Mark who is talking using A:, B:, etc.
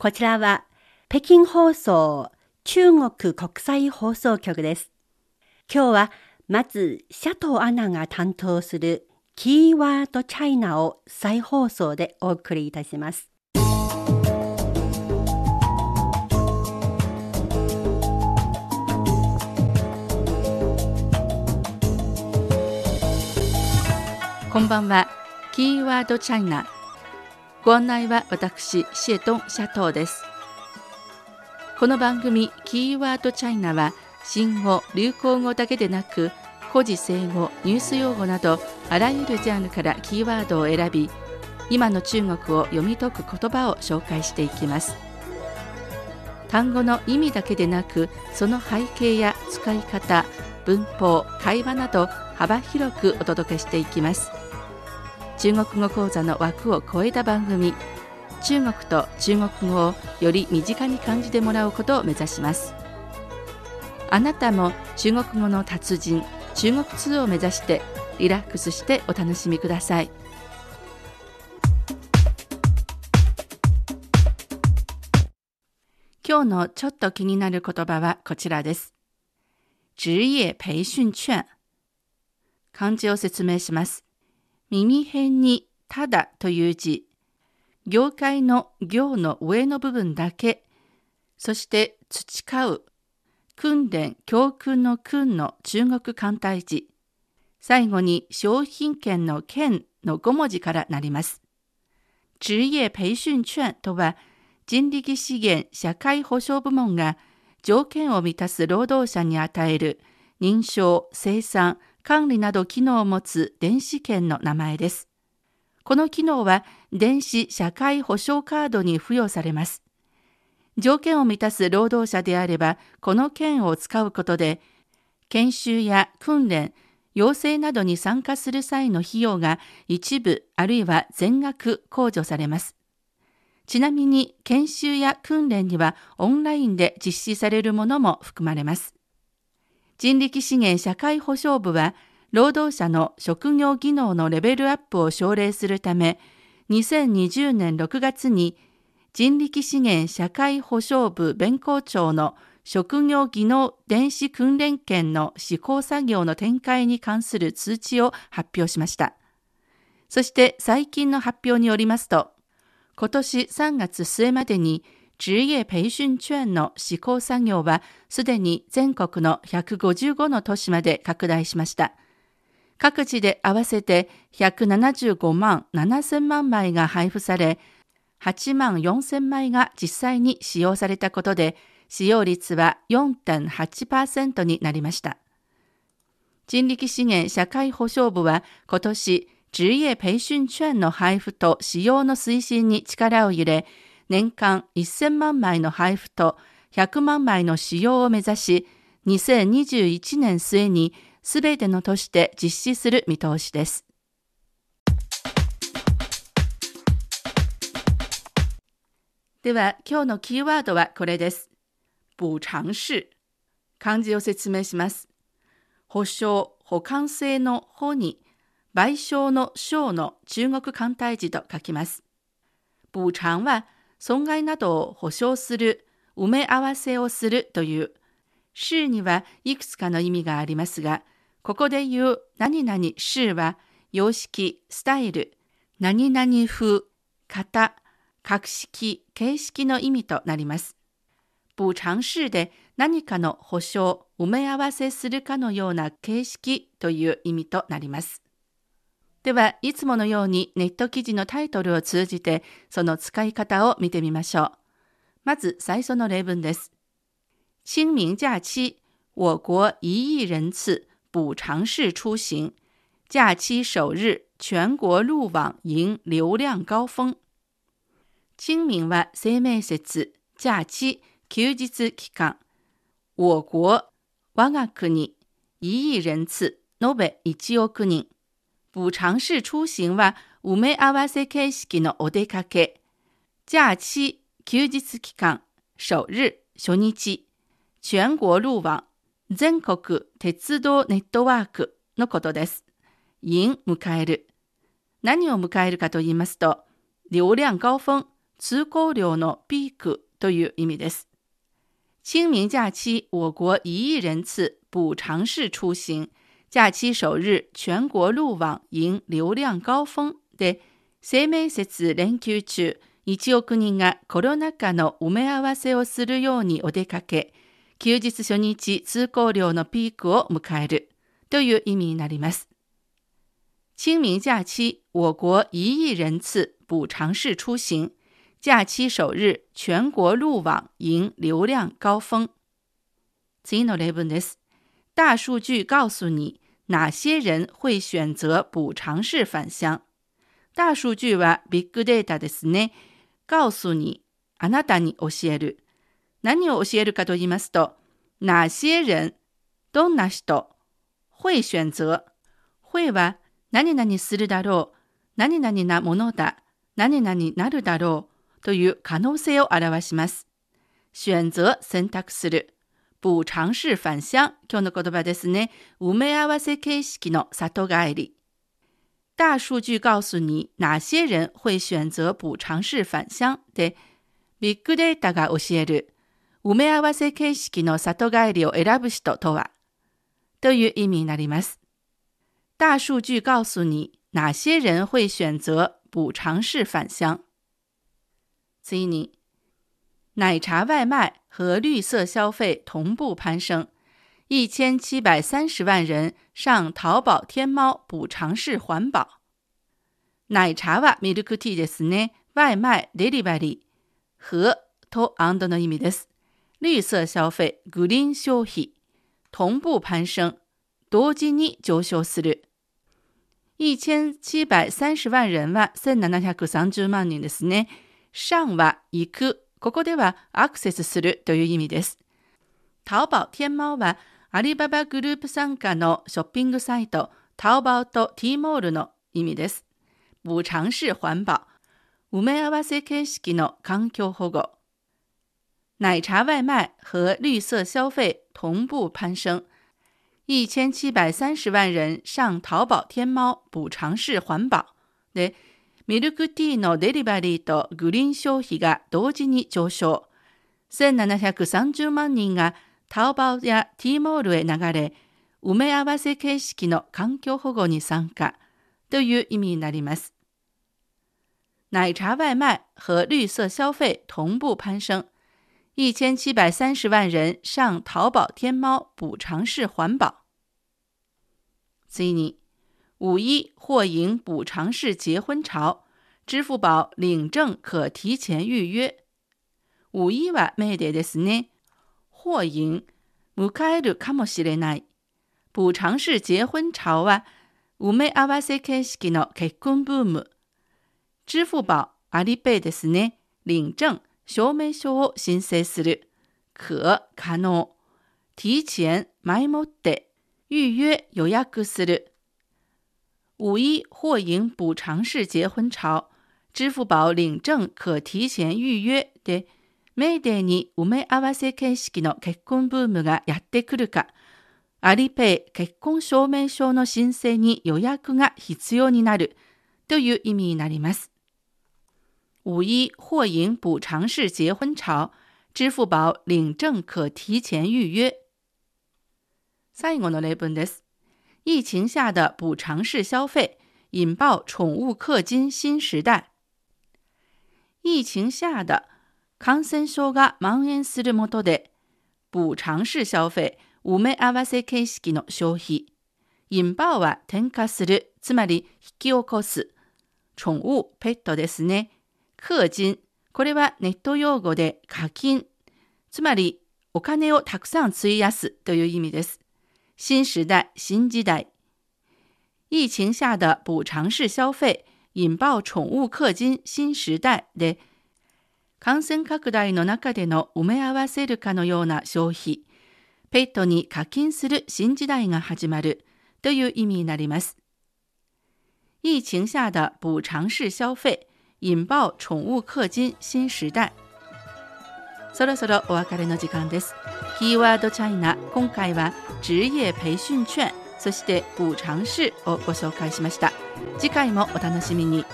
A: こちらは北京放送中国国際放送局です。今日はまずシャトーアナが担当するキーワードチャイナを再放送でお送りいたします。
B: こんばんは。キーワードチャイナご案内は私、シエトン・シャトーです。この番組、キーワードチャイナは、新語・流行語だけでなく、古事成語、ニュース用語など、あらゆるジャンルからキーワードを選び、今の中国を読み解く言葉を紹介していきます。単語の意味だけでなく、その背景や使い方、文法、会話など幅広くお届けしていきます。中国語講座の枠を超えた番組。中国と中国語をより身近に感じてもらうことを目指します。あなたも中国語の達人中国通を目指してリラックスしてお楽しみください。今日のちょっと気になる言葉はこちらです。職業培訓券。漢字を説明します。耳辺にただという字、業界の行の上の部分だけ、そして培う、訓練、教訓の訓の中国簡体字、最後に商品券の券の5文字からなります。職業培訓券とは、人力資源社会保障部門が条件を満たす労働者に与える認証、生産、管理など機能を持つ電子券の名前です。この機能は電子社会保障カードに付与されます。条件を満たす労働者であれば、この券を使うことで、研修や訓練、養成などに参加する際の費用が一部あるいは全額控除されます。ちなみに研修や訓練にはオンラインで実施されるものも含まれます。人力資源社会保障部は、労働者の職業技能のレベルアップを奨励するため、2020年6月に人力資源社会保障部弁公庁の職業技能電子訓練権の施行作業の展開に関する通知を発表しました。そして最近の発表によりますと、今年3月末までに职業培訓券の施行作業はすでに全国の155の都市まで拡大しました。各地で合わせて175万7000万枚が配布され、8万4000枚が実際に使用されたことで、使用率は4.8%になりました。人力資源社会保障部は今年、职業培訓券の配布と使用の推進に力を入れ、年間1000万枚の配布と100万枚の使用を目指し、2021年末にすべての都市で実施する見通しです。では、今日のキーワードはこれです。補償式。漢字を説明します。保証、補完性の保に、賠償の償の中国簡体字と書きます。補償は、損害などを保証する、埋め合わせをするという、週にはいくつかの意味がありますが、ここで言う何々週は、様式、スタイル、何々風、型、格式、形式の意味となります。補償式で何かの保証、埋め合わせするかのような形式という意味となります。では、いつものようにネット記事のタイトルを通じて、その使い方を見てみましょう。まず最初の例文です。清明假期、我国一億人次补偿式出行。假期首日、全国路網迎流量高峰。清明は生命節、假期、休日期間。我国、我が国、一億人次、延べ1億人。補償式出行は埋め合わせ形式のお出かけ。假期、休日期間、首日、初日、 全国路網、全国鉄道ネットワークのことです。迎、迎える。何を迎えるかと言いますと、流量高峰、通行量のピークという意味です。清明假期，我国一亿人次补偿式出行。假期首日，全国路網迎流量高峰で、生命節連休中、1億人がコロナ禍の埋め合わせをするようにお出かけ、休日初日通行量のピークを迎えるという意味になります。清明假期，我国一亿人次补偿式出行。假期首日、全国路網迎流量高峰。次の例文です。大数据告訴你哪些人会選擇補償式返鄉。大數據はビッグデータですね。告訴你、あなたに教える。何を教えるかと言いますと、哪些人、どんな人、会選擇。会は何々するだろう、何々なものだ、何々なるだろう。という可能性を表します。選择、選択する。補償式返鄉。今日の言葉ですね。埋め合わせ形式の里帰り。大数据告訴你哪些人会選擇補償式返鄉で、ビッグデータが教える埋め合わせ形式の里帰りを選ぶ人とは？という意味になります。大数据告訴你哪些人会選擇補償式返鄉。次に、奶茶外卖和绿色消费同步攀升，一千七百三十万人上淘宝、天猫补偿式環保。奶茶はミルクティーですね。外卖、デリバリー。和と and の意味です。绿色消費、グリーン消費。同步攀升、同時に上昇する。一千七百三十万人は1730万人ですね。上は行く。ここではアクセスするという意味です。淘宝、天猫はアリババグループ参加のショッピングサイト、淘宝と T モールの意味です。補償式環保。埋め合わせ形式の環境保護。奶茶外卖和绿色消费同步攀升。一千七百三十万人上淘宝、天猫補償式環保。で、ミルクティーのデリバリーとグリーン消費が同時に上昇。1730万人がタオバオやティーモールへ流れ、埋め合わせ形式の環境保護に参加という意味になります。奶茶外卖和绿色消费同步攀升，一千七百三十万人上淘宝天猫补偿式环保。Zi 尼，五一或迎补偿式结婚潮，支付宝领证可提前预约。五一晚没で的呢，或迎穆卡伊鲁卡莫西列奈补偿式结婚潮啊，五妹阿瓦塞克西基诺克昆布姆，支付宝阿里贝的呢领证。証明書を申請する。可可能。提前前もって預約予約する。五一或迎補償式結婚潮，支付寶領證可提前預約で、メーデーに埋め合わせ形式の結婚ブームがやってくるか、アリペイ結婚証明書の申請に予約が必要になるという意味になります。五一或迎補償式結婚潮，支付寶領證可提前預約。最後の例文です。疫情下的补偿式消费引爆宠物氪金新时代。疫情下的感染症が蔓延するもとで、補償式消費、埋め合わせ形式の消費。引爆は転化する、つまり引き起こす。寵物、ペットですね。 氪金、これはネット用語で課金、つまりお金をたくさん費やすという意味です。新时代、新時代。疫情下的補償式消費引爆寵物氪金新時代で、感染拡大の中での埋め合わせるかのような消費、ペットに課金する新時代が始まるという意味になります。疫情下的補償式消費引爆寵物氪金新時代。そろそろお別れの時間です。キーワードチャイナ、今回は職業培訓券、そして補償式をご紹介しました。次回もお楽しみに。